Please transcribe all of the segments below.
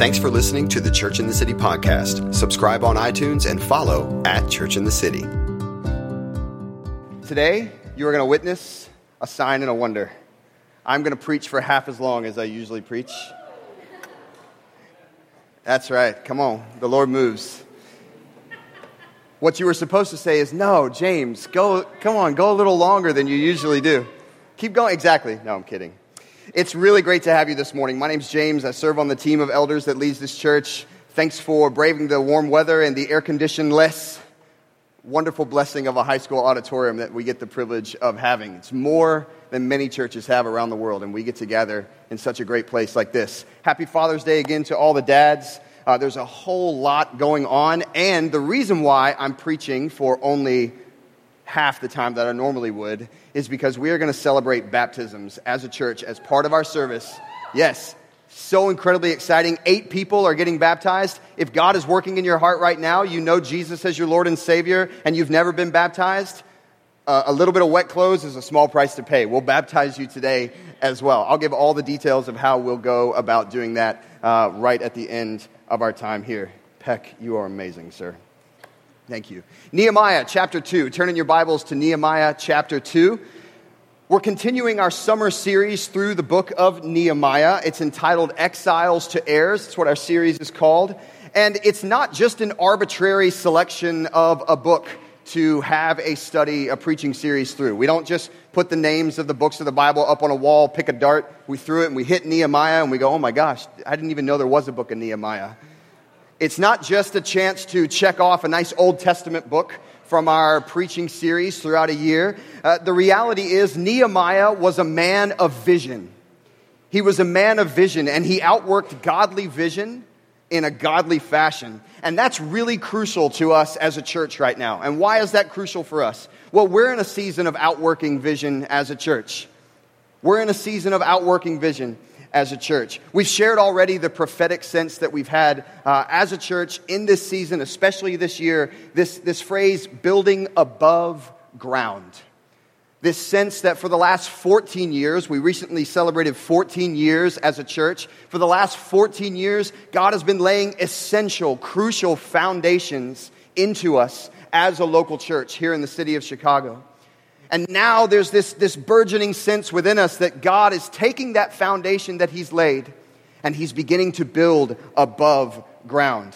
Thanks for listening to the Church in the City podcast. Subscribe on iTunes and follow at Church in the City. Today, you are going to witness a sign and a wonder. I'm going to preach for half as long as I usually preach. That's right. Come on. The Lord moves. What you were supposed to say is, no, James, go, come on, go a little longer than you usually do. Keep going. Exactly. No, I'm kidding. It's really great to have you this morning. My name's James. I serve on the team of elders that leads this church. Thanks for braving the warm weather and the air conditioned less wonderful blessing of a high school auditorium that we get the privilege of having. It's more than many churches have around the world, and we get to gather in such a great place like this. Happy Father's Day again to all the dads. Uh, there's a whole lot going on, and the reason why I'm preaching for only half the time that I normally would is because we are going to celebrate baptisms as a church as part of our service. Yes, so incredibly exciting. Eight people are getting baptized. If God is working in your heart right now, you know Jesus as your Lord and Savior, and you've never been baptized, uh, a little bit of wet clothes is a small price to pay. We'll baptize you today as well. I'll give all the details of how we'll go about doing that uh, right at the end of our time here. Peck, you are amazing, sir. Thank you. Nehemiah chapter 2. Turn in your Bibles to Nehemiah chapter 2. We're continuing our summer series through the book of Nehemiah. It's entitled Exiles to Heirs. That's what our series is called. And it's not just an arbitrary selection of a book to have a study, a preaching series through. We don't just put the names of the books of the Bible up on a wall, pick a dart, we threw it, and we hit Nehemiah, and we go, oh my gosh, I didn't even know there was a book of Nehemiah. It's not just a chance to check off a nice Old Testament book from our preaching series throughout a year. Uh, the reality is, Nehemiah was a man of vision. He was a man of vision, and he outworked godly vision in a godly fashion. And that's really crucial to us as a church right now. And why is that crucial for us? Well, we're in a season of outworking vision as a church. We're in a season of outworking vision as a church. We've shared already the prophetic sense that we've had uh, as a church in this season, especially this year, this, this phrase, building above ground. This sense that for the last 14 years, we recently celebrated 14 years as a church. For the last 14 years, God has been laying essential, crucial foundations into us as a local church here in the city of Chicago. And now there's this, this burgeoning sense within us that God is taking that foundation that He's laid and He's beginning to build above ground.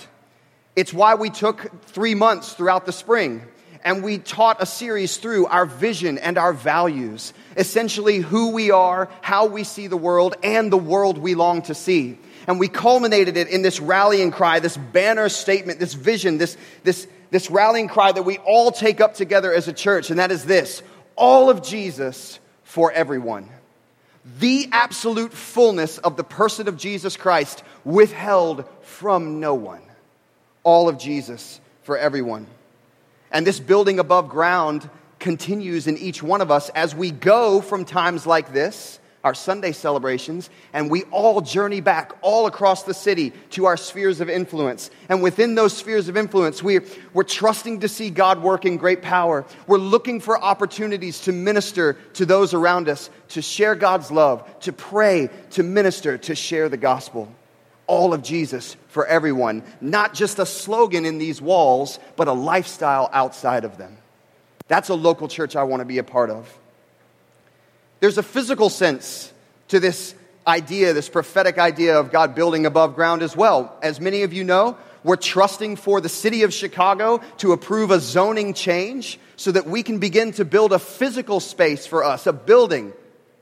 It's why we took three months throughout the spring and we taught a series through our vision and our values, essentially who we are, how we see the world, and the world we long to see. And we culminated it in this rallying cry, this banner statement, this vision, this, this, this rallying cry that we all take up together as a church, and that is this all of Jesus for everyone. The absolute fullness of the person of Jesus Christ withheld from no one. All of Jesus for everyone. And this building above ground continues in each one of us as we go from times like this our Sunday celebrations, and we all journey back all across the city to our spheres of influence. And within those spheres of influence, we're, we're trusting to see God work in great power. We're looking for opportunities to minister to those around us, to share God's love, to pray, to minister, to share the gospel. All of Jesus for everyone, not just a slogan in these walls, but a lifestyle outside of them. That's a local church I want to be a part of. There's a physical sense to this idea, this prophetic idea of God building above ground as well. As many of you know, we're trusting for the city of Chicago to approve a zoning change so that we can begin to build a physical space for us, a building,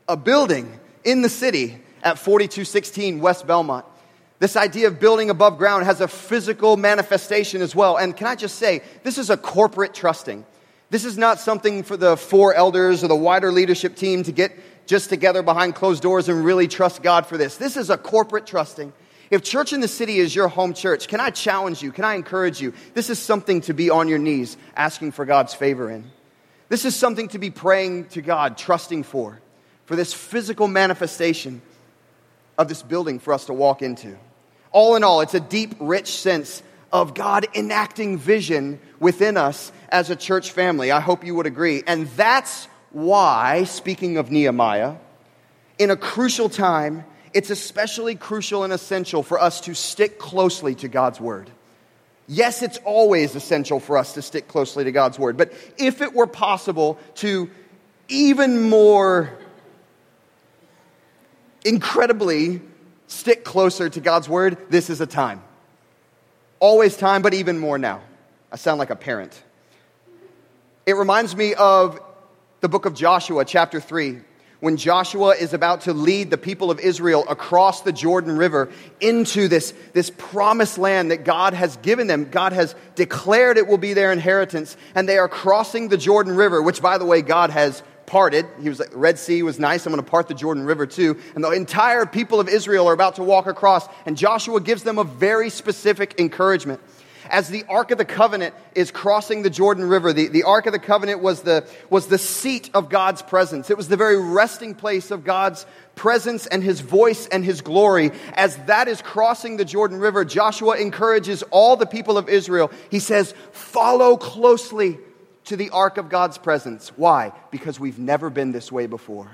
a building in the city at 4216 West Belmont. This idea of building above ground has a physical manifestation as well. And can I just say, this is a corporate trusting. This is not something for the four elders or the wider leadership team to get just together behind closed doors and really trust God for this. This is a corporate trusting. If church in the city is your home church, can I challenge you? Can I encourage you? This is something to be on your knees asking for God's favor in. This is something to be praying to God, trusting for, for this physical manifestation of this building for us to walk into. All in all, it's a deep, rich sense of God enacting vision within us as a church family. I hope you would agree. And that's why, speaking of Nehemiah, in a crucial time it's especially crucial and essential for us to stick closely to God's word. Yes, it's always essential for us to stick closely to God's word, but if it were possible to even more incredibly stick closer to God's word, this is a time. Always time, but even more now. I sound like a parent. It reminds me of the book of Joshua, chapter 3, when Joshua is about to lead the people of Israel across the Jordan River into this, this promised land that God has given them. God has declared it will be their inheritance, and they are crossing the Jordan River, which, by the way, God has parted. He was like, Red Sea was nice. I'm going to part the Jordan River too. And the entire people of Israel are about to walk across, and Joshua gives them a very specific encouragement as the Ark of the Covenant is crossing the Jordan River, the, the Ark of the Covenant was the, was the seat of God's presence. It was the very resting place of God's presence and his voice and his glory. As that is crossing the Jordan River, Joshua encourages all the people of Israel. He says, Follow closely to the Ark of God's presence. Why? Because we've never been this way before.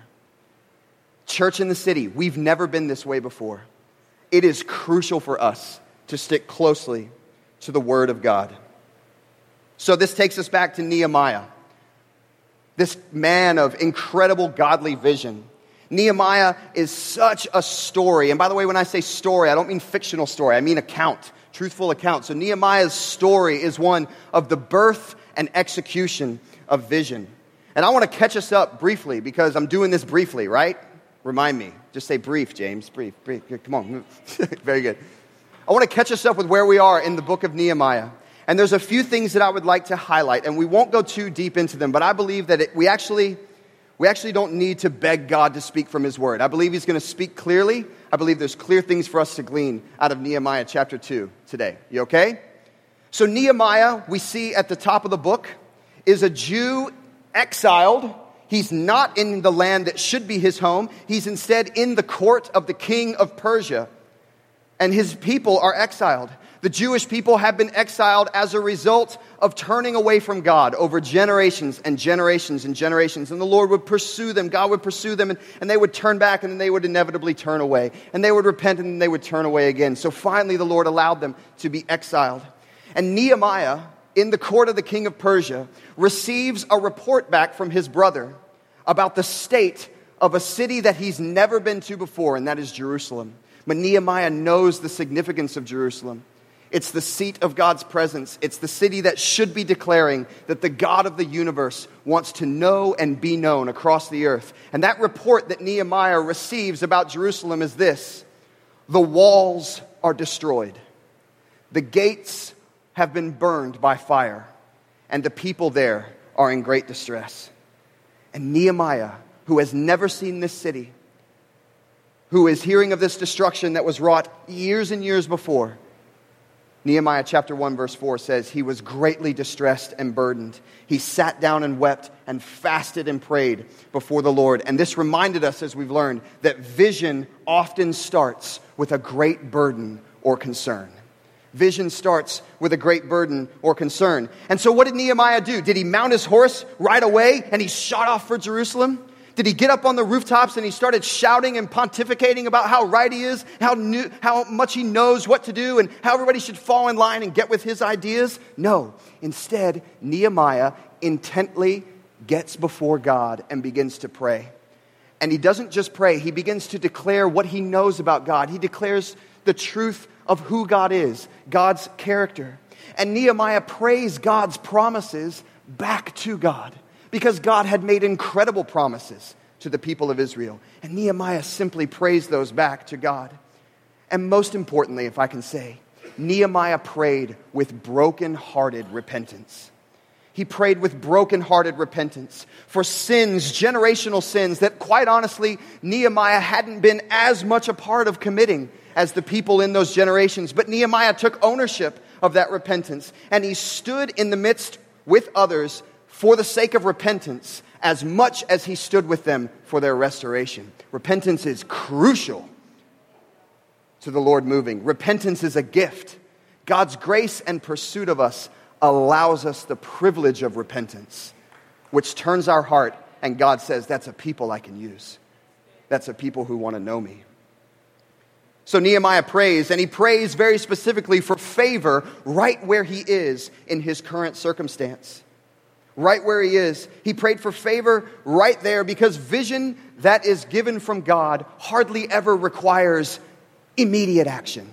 Church in the city, we've never been this way before. It is crucial for us to stick closely to the Word of God. So this takes us back to Nehemiah, this man of incredible godly vision. Nehemiah is such a story. And by the way, when I say story, I don't mean fictional story, I mean account, truthful account. So Nehemiah's story is one of the birth and execution of vision. And I want to catch us up briefly because I'm doing this briefly, right? Remind me. Just say brief, James. Brief, brief. Come on. Very good. I want to catch us up with where we are in the book of Nehemiah. And there's a few things that I would like to highlight, and we won't go too deep into them, but I believe that it, we, actually, we actually don't need to beg God to speak from His Word. I believe He's going to speak clearly. I believe there's clear things for us to glean out of Nehemiah chapter 2 today. You okay? So, Nehemiah, we see at the top of the book, is a Jew exiled. He's not in the land that should be his home, he's instead in the court of the king of Persia and his people are exiled. The Jewish people have been exiled as a result of turning away from God over generations and generations and generations. And the Lord would pursue them, God would pursue them, and, and they would turn back and then they would inevitably turn away. And they would repent and then they would turn away again. So finally, the Lord allowed them to be exiled. And Nehemiah, in the court of the king of Persia, receives a report back from his brother about the state of a city that he's never been to before, and that is Jerusalem. But Nehemiah knows the significance of Jerusalem. It's the seat of God's presence. It's the city that should be declaring that the God of the universe wants to know and be known across the earth. And that report that Nehemiah receives about Jerusalem is this the walls are destroyed, the gates have been burned by fire, and the people there are in great distress. And Nehemiah, who has never seen this city, who is hearing of this destruction that was wrought years and years before. Nehemiah chapter 1, verse 4 says, He was greatly distressed and burdened. He sat down and wept and fasted and prayed before the Lord. And this reminded us, as we've learned, that vision often starts with a great burden or concern. Vision starts with a great burden or concern. And so, what did Nehemiah do? Did he mount his horse right away and he shot off for Jerusalem? Did he get up on the rooftops and he started shouting and pontificating about how right he is, how, new, how much he knows what to do, and how everybody should fall in line and get with his ideas? No. Instead, Nehemiah intently gets before God and begins to pray. And he doesn't just pray, he begins to declare what he knows about God. He declares the truth of who God is, God's character. And Nehemiah prays God's promises back to God because God had made incredible promises to the people of Israel. And Nehemiah simply praised those back to God. And most importantly, if I can say, Nehemiah prayed with broken-hearted repentance. He prayed with broken-hearted repentance for sins, generational sins that quite honestly Nehemiah hadn't been as much a part of committing as the people in those generations. But Nehemiah took ownership of that repentance and he stood in the midst with others for the sake of repentance as much as he stood with them for their restoration. Repentance is crucial to the Lord moving. Repentance is a gift. God's grace and pursuit of us allows us the privilege of repentance, which turns our heart, and God says, That's a people I can use. That's a people who want to know me. So Nehemiah prays, and he prays very specifically for favor right where he is in his current circumstance. Right where he is. He prayed for favor right there because vision that is given from God hardly ever requires immediate action.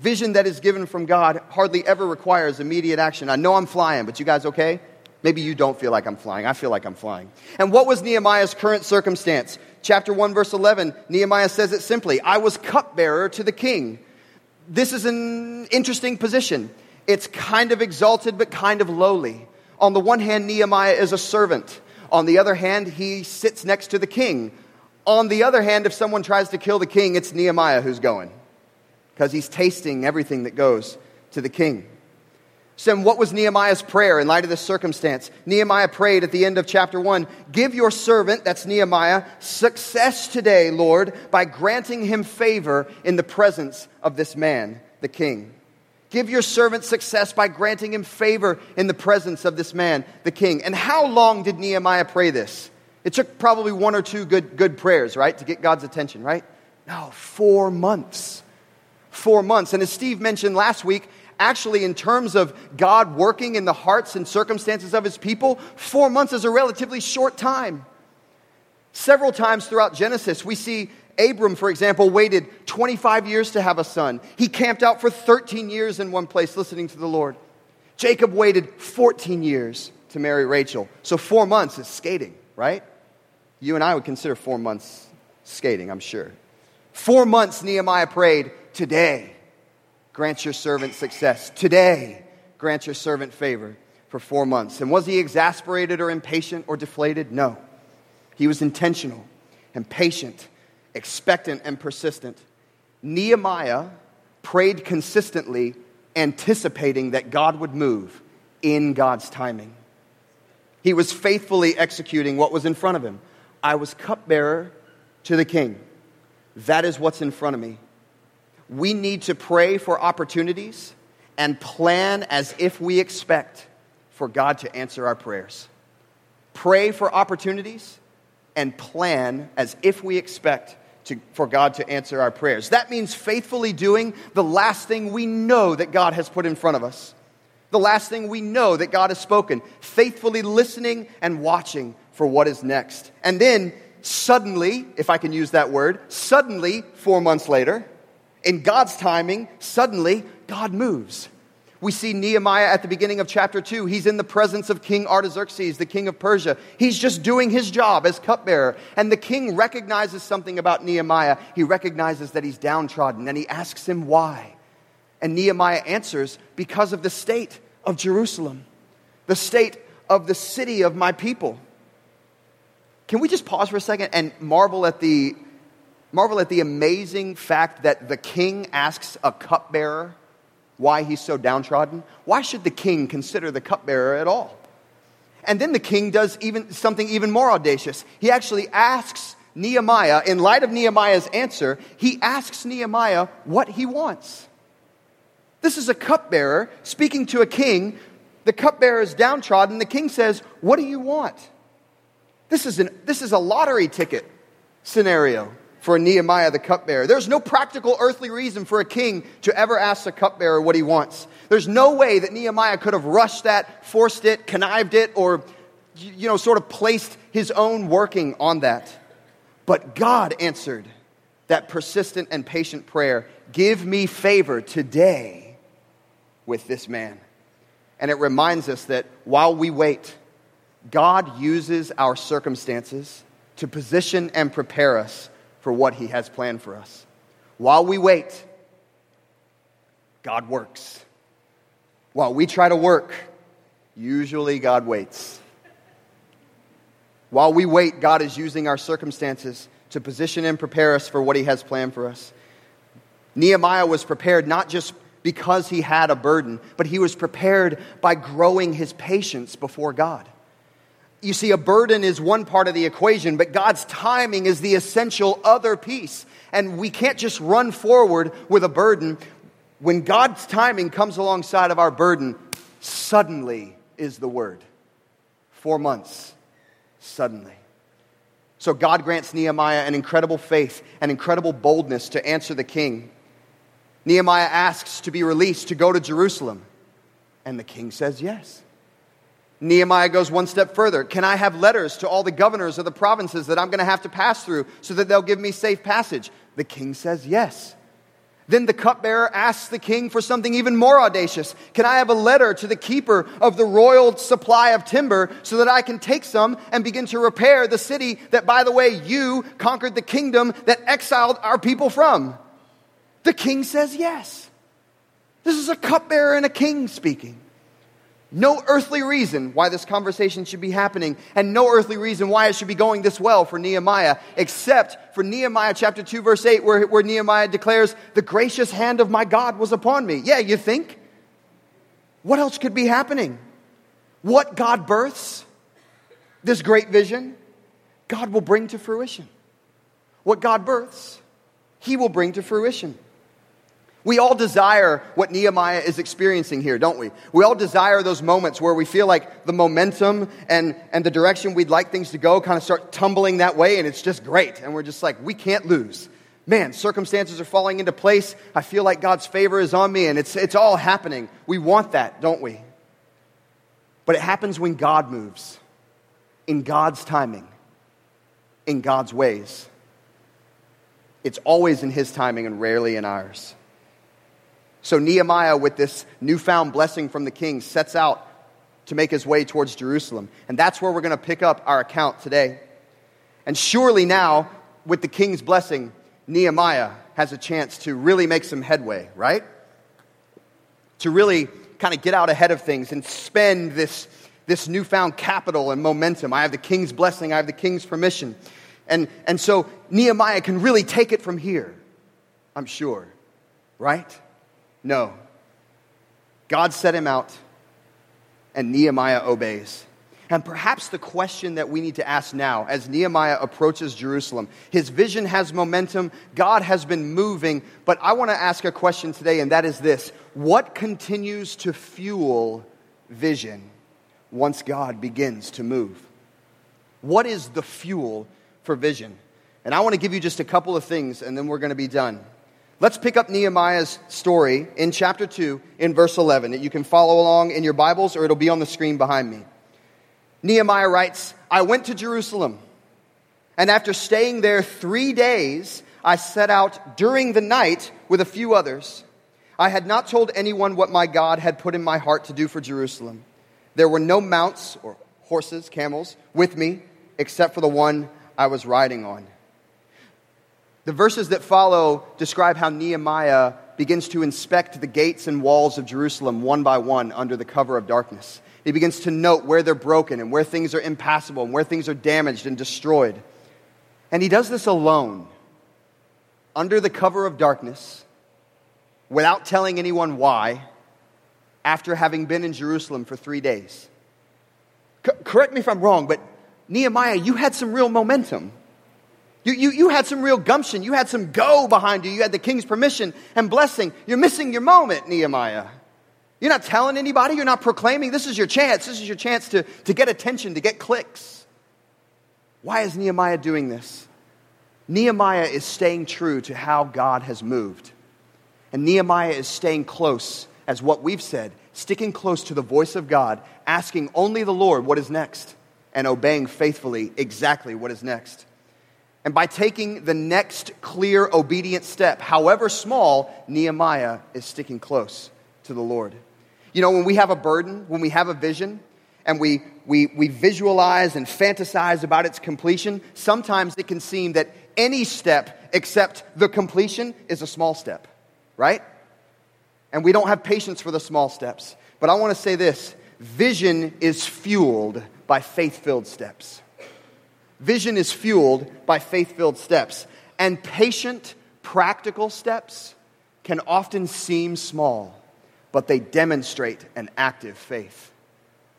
Vision that is given from God hardly ever requires immediate action. I know I'm flying, but you guys okay? Maybe you don't feel like I'm flying. I feel like I'm flying. And what was Nehemiah's current circumstance? Chapter 1, verse 11, Nehemiah says it simply I was cupbearer to the king. This is an interesting position. It's kind of exalted, but kind of lowly. On the one hand, Nehemiah is a servant. On the other hand, he sits next to the king. On the other hand, if someone tries to kill the king, it's Nehemiah who's going because he's tasting everything that goes to the king. So, what was Nehemiah's prayer in light of this circumstance? Nehemiah prayed at the end of chapter 1 Give your servant, that's Nehemiah, success today, Lord, by granting him favor in the presence of this man, the king. Give your servant success by granting him favor in the presence of this man, the king. And how long did Nehemiah pray this? It took probably one or two good, good prayers, right, to get God's attention, right? No, four months. Four months. And as Steve mentioned last week, actually, in terms of God working in the hearts and circumstances of his people, four months is a relatively short time. Several times throughout Genesis, we see Abram, for example, waited 25 years to have a son. He camped out for 13 years in one place listening to the Lord. Jacob waited 14 years to marry Rachel. So four months is skating, right? You and I would consider four months skating, I'm sure. Four months Nehemiah prayed, Today, grant your servant success. Today, grant your servant favor for four months. And was he exasperated or impatient or deflated? No. He was intentional and patient, expectant and persistent. Nehemiah prayed consistently, anticipating that God would move in God's timing. He was faithfully executing what was in front of him. I was cupbearer to the king. That is what's in front of me we need to pray for opportunities and plan as if we expect for God to answer our prayers. Pray for opportunities and plan as if we expect to, for God to answer our prayers. That means faithfully doing the last thing we know that God has put in front of us, the last thing we know that God has spoken, faithfully listening and watching for what is next. And then, suddenly, if I can use that word, suddenly, four months later, in God's timing, suddenly God moves. We see Nehemiah at the beginning of chapter 2. He's in the presence of King Artaxerxes, the king of Persia. He's just doing his job as cupbearer. And the king recognizes something about Nehemiah. He recognizes that he's downtrodden and he asks him why. And Nehemiah answers, Because of the state of Jerusalem, the state of the city of my people. Can we just pause for a second and marvel at the marvel at the amazing fact that the king asks a cupbearer why he's so downtrodden. Why should the king consider the cupbearer at all? And then the king does even something even more audacious. He actually asks Nehemiah, in light of Nehemiah's answer, he asks Nehemiah what he wants. This is a cupbearer speaking to a king. The cupbearer is downtrodden. The king says, What do you want? This is, an, this is a lottery ticket scenario for Nehemiah the cupbearer. There's no practical earthly reason for a king to ever ask the cupbearer what he wants. There's no way that Nehemiah could have rushed that, forced it, connived it, or, you know, sort of placed his own working on that. But God answered that persistent and patient prayer Give me favor today with this man. And it reminds us that while we wait, God uses our circumstances to position and prepare us for what He has planned for us. While we wait, God works. While we try to work, usually God waits. While we wait, God is using our circumstances to position and prepare us for what He has planned for us. Nehemiah was prepared not just because he had a burden, but he was prepared by growing his patience before God. You see, a burden is one part of the equation, but God's timing is the essential other piece. And we can't just run forward with a burden. When God's timing comes alongside of our burden, suddenly is the word. Four months, suddenly. So God grants Nehemiah an incredible faith and incredible boldness to answer the king. Nehemiah asks to be released to go to Jerusalem, and the king says yes. Nehemiah goes one step further. Can I have letters to all the governors of the provinces that I'm going to have to pass through so that they'll give me safe passage? The king says yes. Then the cupbearer asks the king for something even more audacious. Can I have a letter to the keeper of the royal supply of timber so that I can take some and begin to repair the city that, by the way, you conquered the kingdom that exiled our people from? The king says yes. This is a cupbearer and a king speaking. No earthly reason why this conversation should be happening, and no earthly reason why it should be going this well for Nehemiah, except for Nehemiah chapter 2, verse 8, where, where Nehemiah declares, The gracious hand of my God was upon me. Yeah, you think? What else could be happening? What God births, this great vision, God will bring to fruition. What God births, He will bring to fruition. We all desire what Nehemiah is experiencing here, don't we? We all desire those moments where we feel like the momentum and, and the direction we'd like things to go kind of start tumbling that way, and it's just great. And we're just like, we can't lose. Man, circumstances are falling into place. I feel like God's favor is on me, and it's, it's all happening. We want that, don't we? But it happens when God moves, in God's timing, in God's ways. It's always in His timing and rarely in ours. So Nehemiah, with this newfound blessing from the king, sets out to make his way towards Jerusalem. And that's where we're going to pick up our account today. And surely now, with the king's blessing, Nehemiah has a chance to really make some headway, right? To really kind of get out ahead of things and spend this, this newfound capital and momentum. I have the king's blessing, I have the king's permission. And, and so Nehemiah can really take it from here, I'm sure, right? No. God set him out, and Nehemiah obeys. And perhaps the question that we need to ask now as Nehemiah approaches Jerusalem, his vision has momentum, God has been moving, but I want to ask a question today, and that is this What continues to fuel vision once God begins to move? What is the fuel for vision? And I want to give you just a couple of things, and then we're going to be done. Let's pick up Nehemiah's story in chapter 2 in verse 11. You can follow along in your Bibles or it'll be on the screen behind me. Nehemiah writes, I went to Jerusalem, and after staying there three days, I set out during the night with a few others. I had not told anyone what my God had put in my heart to do for Jerusalem. There were no mounts or horses, camels, with me, except for the one I was riding on. The verses that follow describe how Nehemiah begins to inspect the gates and walls of Jerusalem one by one under the cover of darkness. He begins to note where they're broken and where things are impassable and where things are damaged and destroyed. And he does this alone, under the cover of darkness, without telling anyone why, after having been in Jerusalem for three days. C- correct me if I'm wrong, but Nehemiah, you had some real momentum. You, you, you had some real gumption. You had some go behind you. You had the king's permission and blessing. You're missing your moment, Nehemiah. You're not telling anybody. You're not proclaiming. This is your chance. This is your chance to, to get attention, to get clicks. Why is Nehemiah doing this? Nehemiah is staying true to how God has moved. And Nehemiah is staying close, as what we've said, sticking close to the voice of God, asking only the Lord what is next, and obeying faithfully exactly what is next. And by taking the next clear, obedient step, however small, Nehemiah is sticking close to the Lord. You know, when we have a burden, when we have a vision, and we, we, we visualize and fantasize about its completion, sometimes it can seem that any step except the completion is a small step, right? And we don't have patience for the small steps. But I want to say this vision is fueled by faith filled steps. Vision is fueled by faith filled steps. And patient, practical steps can often seem small, but they demonstrate an active faith.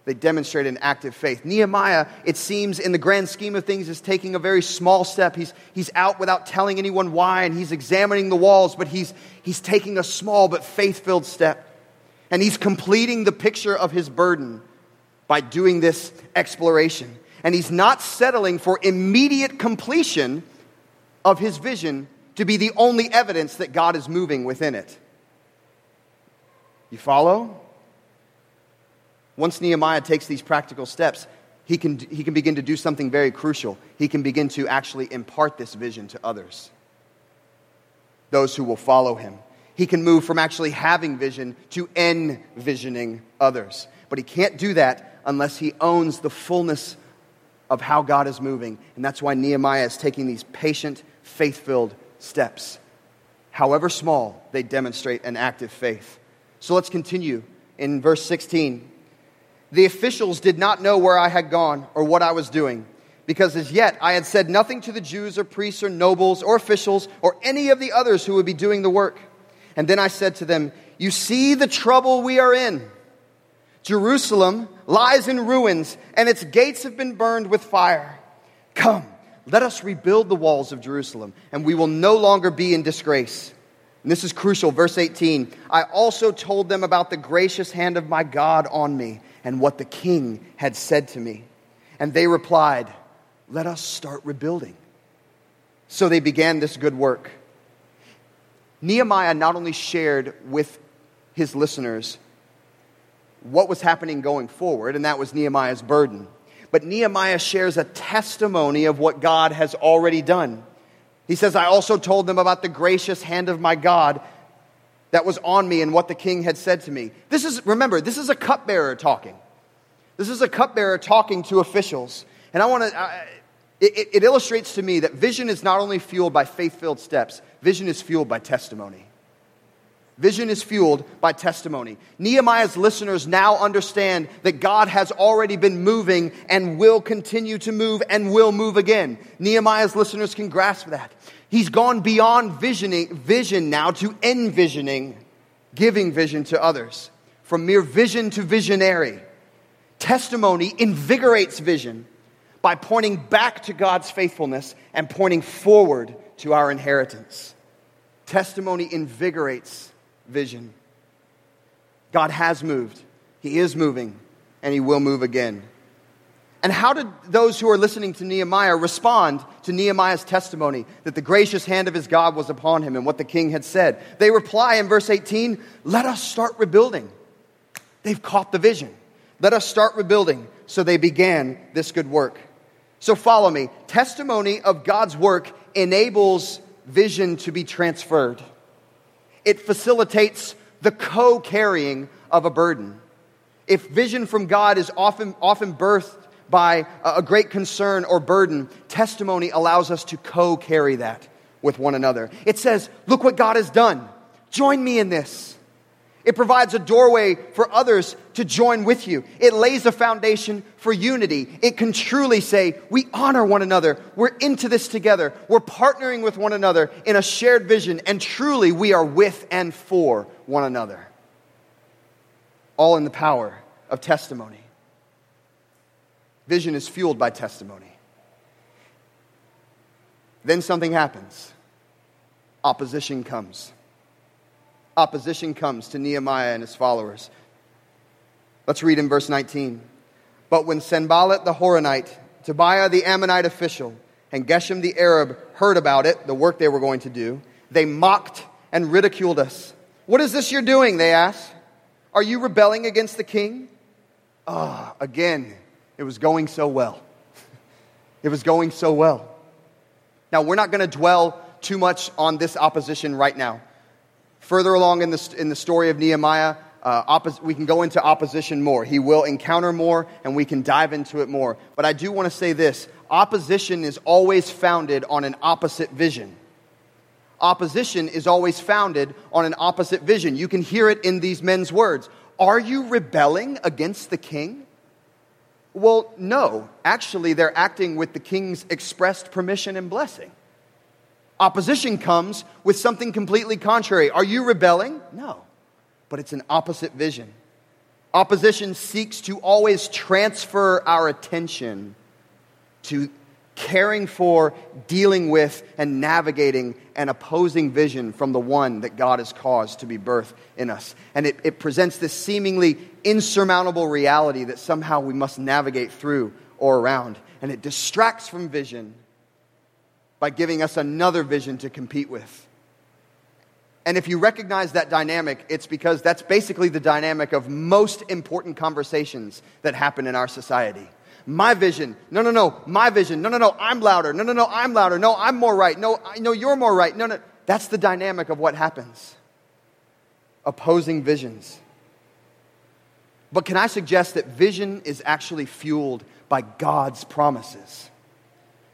They demonstrate an active faith. Nehemiah, it seems, in the grand scheme of things, is taking a very small step. He's, he's out without telling anyone why, and he's examining the walls, but he's, he's taking a small but faith filled step. And he's completing the picture of his burden by doing this exploration. And he's not settling for immediate completion of his vision to be the only evidence that God is moving within it. You follow? Once Nehemiah takes these practical steps, he can, he can begin to do something very crucial. He can begin to actually impart this vision to others, those who will follow him. He can move from actually having vision to envisioning others. But he can't do that unless he owns the fullness of how God is moving. And that's why Nehemiah is taking these patient, faith filled steps. However small, they demonstrate an active faith. So let's continue in verse 16. The officials did not know where I had gone or what I was doing, because as yet I had said nothing to the Jews or priests or nobles or officials or any of the others who would be doing the work. And then I said to them, You see the trouble we are in. Jerusalem lies in ruins, and its gates have been burned with fire. Come, let us rebuild the walls of Jerusalem, and we will no longer be in disgrace. And this is crucial. Verse 18 I also told them about the gracious hand of my God on me and what the king had said to me. And they replied, Let us start rebuilding. So they began this good work. Nehemiah not only shared with his listeners what was happening going forward, and that was Nehemiah's burden, but Nehemiah shares a testimony of what God has already done. He says, I also told them about the gracious hand of my God that was on me and what the king had said to me. This is, remember, this is a cupbearer talking. This is a cupbearer talking to officials. And I want to, it, it illustrates to me that vision is not only fueled by faith filled steps, vision is fueled by testimony. Vision is fueled by testimony. Nehemiah's listeners now understand that God has already been moving and will continue to move and will move again. Nehemiah's listeners can grasp that. He's gone beyond visioning, vision now to envisioning, giving vision to others. From mere vision to visionary. Testimony invigorates vision by pointing back to God's faithfulness and pointing forward to our inheritance. Testimony invigorates vision. God has moved, He is moving, and He will move again. And how did those who are listening to Nehemiah respond to Nehemiah's testimony that the gracious hand of his God was upon him and what the king had said? They reply in verse 18, Let us start rebuilding. They've caught the vision. Let us start rebuilding. So they began this good work. So follow me. Testimony of God's work enables vision to be transferred, it facilitates the co carrying of a burden. If vision from God is often, often birthed by a great concern or burden, testimony allows us to co carry that with one another. It says, Look what God has done. Join me in this. It provides a doorway for others to join with you. It lays a foundation for unity. It can truly say, We honor one another. We're into this together. We're partnering with one another in a shared vision, and truly we are with and for one another. All in the power of testimony. Vision is fueled by testimony. Then something happens opposition comes. Opposition comes to Nehemiah and his followers. Let's read in verse 19. But when Sanballat the Horonite, Tobiah the Ammonite official, and Geshem the Arab heard about it, the work they were going to do, they mocked and ridiculed us. What is this you're doing? They asked. Are you rebelling against the king? Ah, oh, again, it was going so well. It was going so well. Now, we're not going to dwell too much on this opposition right now. Further along in the, in the story of Nehemiah, uh, oppos- we can go into opposition more. He will encounter more, and we can dive into it more. But I do want to say this opposition is always founded on an opposite vision. Opposition is always founded on an opposite vision. You can hear it in these men's words. Are you rebelling against the king? Well, no. Actually, they're acting with the king's expressed permission and blessing. Opposition comes with something completely contrary. Are you rebelling? No. But it's an opposite vision. Opposition seeks to always transfer our attention to caring for, dealing with, and navigating an opposing vision from the one that God has caused to be birthed in us. And it, it presents this seemingly insurmountable reality that somehow we must navigate through or around. And it distracts from vision by giving us another vision to compete with. And if you recognize that dynamic, it's because that's basically the dynamic of most important conversations that happen in our society. My vision, no, no, no, my vision, no, no, no, I'm louder, no, no, no, I'm louder, no, I'm more right, no, I, no, you're more right, no, no. That's the dynamic of what happens. Opposing visions. But can I suggest that vision is actually fueled by God's promises?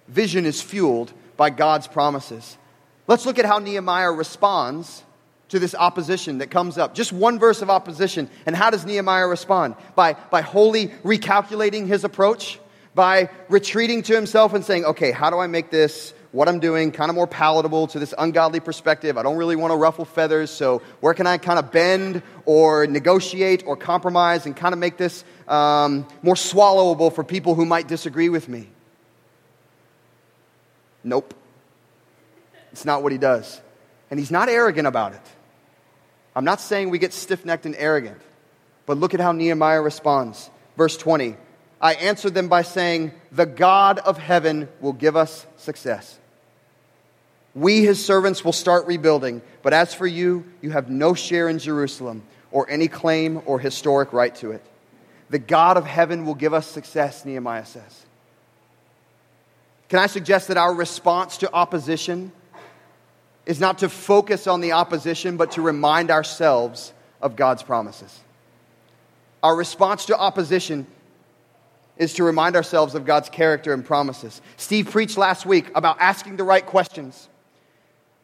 Vision is fueled by God's promises. Let's look at how Nehemiah responds to this opposition that comes up. Just one verse of opposition. And how does Nehemiah respond? By, by wholly recalculating his approach, by retreating to himself and saying, okay, how do I make this, what I'm doing, kind of more palatable to this ungodly perspective? I don't really want to ruffle feathers, so where can I kind of bend or negotiate or compromise and kind of make this um, more swallowable for people who might disagree with me? Nope. It's not what he does. And he's not arrogant about it. I'm not saying we get stiff necked and arrogant, but look at how Nehemiah responds. Verse 20 I answered them by saying, The God of heaven will give us success. We, his servants, will start rebuilding, but as for you, you have no share in Jerusalem or any claim or historic right to it. The God of heaven will give us success, Nehemiah says. Can I suggest that our response to opposition is not to focus on the opposition, but to remind ourselves of God's promises. Our response to opposition is to remind ourselves of God's character and promises. Steve preached last week about asking the right questions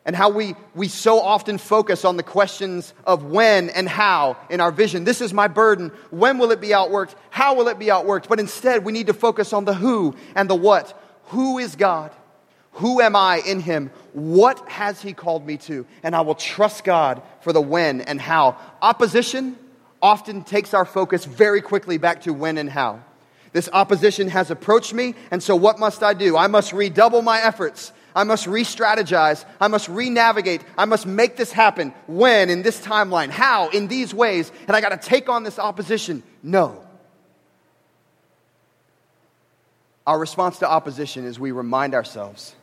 and how we, we so often focus on the questions of when and how in our vision. This is my burden. When will it be outworked? How will it be outworked? But instead, we need to focus on the who and the what. Who is God? Who am I in him? What has he called me to? And I will trust God for the when and how. Opposition often takes our focus very quickly back to when and how. This opposition has approached me, and so what must I do? I must redouble my efforts. I must re strategize. I must re navigate. I must make this happen. When? In this timeline. How? In these ways. And I got to take on this opposition. No. Our response to opposition is we remind ourselves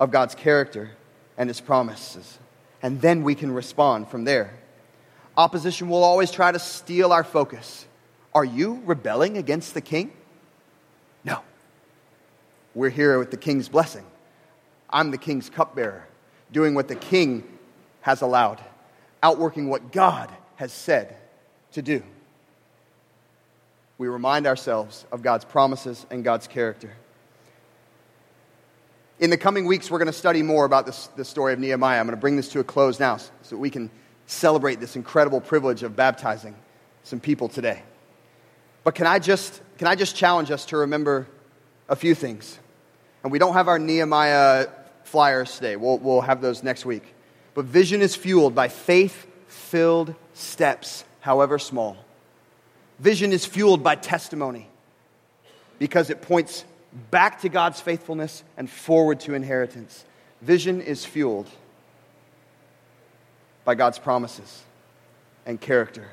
of God's character and his promises. And then we can respond from there. Opposition will always try to steal our focus. Are you rebelling against the king? No. We're here with the king's blessing. I'm the king's cupbearer, doing what the king has allowed, outworking what God has said to do. We remind ourselves of God's promises and God's character. In the coming weeks, we're going to study more about this, the story of Nehemiah. I'm going to bring this to a close now so we can celebrate this incredible privilege of baptizing some people today. But can I just, can I just challenge us to remember a few things? And we don't have our Nehemiah flyers today, we'll, we'll have those next week. But vision is fueled by faith filled steps, however small. Vision is fueled by testimony because it points back to God's faithfulness and forward to inheritance. Vision is fueled by God's promises and character.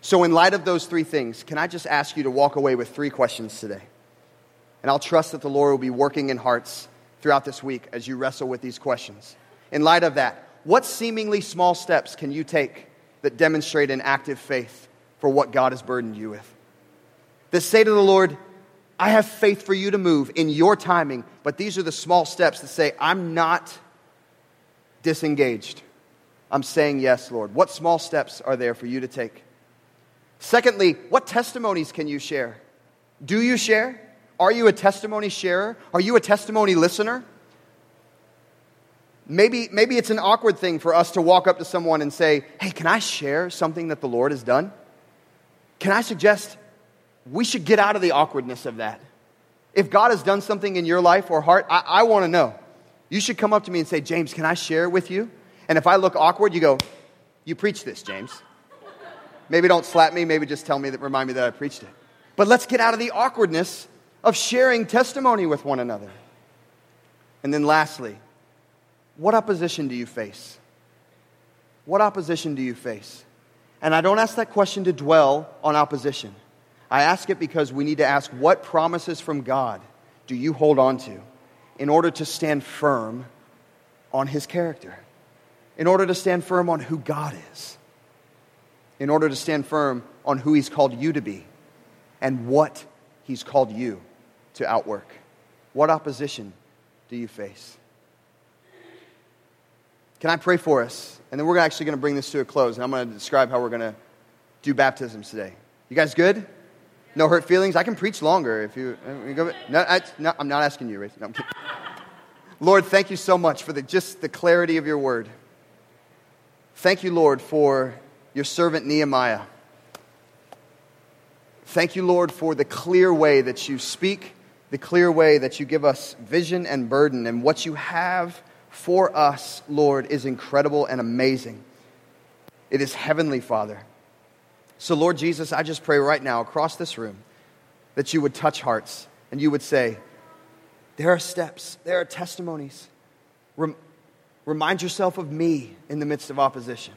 So, in light of those three things, can I just ask you to walk away with three questions today? And I'll trust that the Lord will be working in hearts throughout this week as you wrestle with these questions. In light of that, what seemingly small steps can you take that demonstrate an active faith for what God has burdened you with? That say to the Lord, I have faith for you to move in your timing, but these are the small steps that say, I'm not disengaged. I'm saying yes, Lord. What small steps are there for you to take? Secondly, what testimonies can you share? Do you share? Are you a testimony sharer? Are you a testimony listener? Maybe, maybe it's an awkward thing for us to walk up to someone and say, Hey, can I share something that the Lord has done? Can I suggest we should get out of the awkwardness of that. If God has done something in your life or heart, I, I want to know. You should come up to me and say, James, can I share with you? And if I look awkward, you go, You preach this, James. Maybe don't slap me, maybe just tell me that, remind me that I preached it. But let's get out of the awkwardness of sharing testimony with one another. And then lastly, what opposition do you face? What opposition do you face? And I don't ask that question to dwell on opposition. I ask it because we need to ask what promises from God do you hold on to in order to stand firm on His character, in order to stand firm on who God is, in order to stand firm on who He's called you to be and what He's called you to outwork. What opposition do you face? Can I pray for us? And then we're actually going to bring this to a close, and I'm going to describe how we're going to do baptisms today. You guys good? No hurt feelings? I can preach longer if you. Uh, you go, no, I, I'm not asking you, No, Lord, thank you so much for the, just the clarity of your word. Thank you, Lord, for your servant Nehemiah. Thank you, Lord, for the clear way that you speak, the clear way that you give us vision and burden, and what you have for us, Lord, is incredible and amazing. It is heavenly, Father. So, Lord Jesus, I just pray right now across this room that you would touch hearts and you would say, There are steps, there are testimonies. Rem- remind yourself of me in the midst of opposition.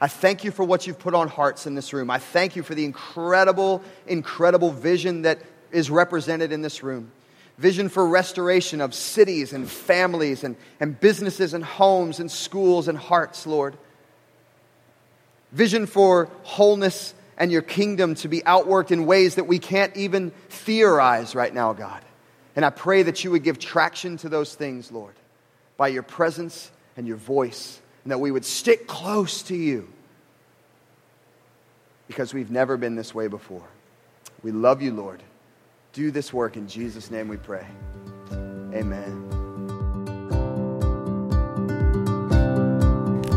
I thank you for what you've put on hearts in this room. I thank you for the incredible, incredible vision that is represented in this room. Vision for restoration of cities and families and, and businesses and homes and schools and hearts, Lord. Vision for wholeness and your kingdom to be outworked in ways that we can't even theorize right now, God. And I pray that you would give traction to those things, Lord, by your presence and your voice and that we would stick close to you because we've never been this way before. We love you, Lord. Do this work in Jesus' name we pray. Amen.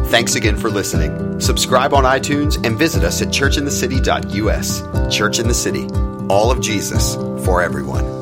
Thanks again for listening. Subscribe on iTunes and visit us at churchinthecity.us. Church in the City, all of Jesus for everyone.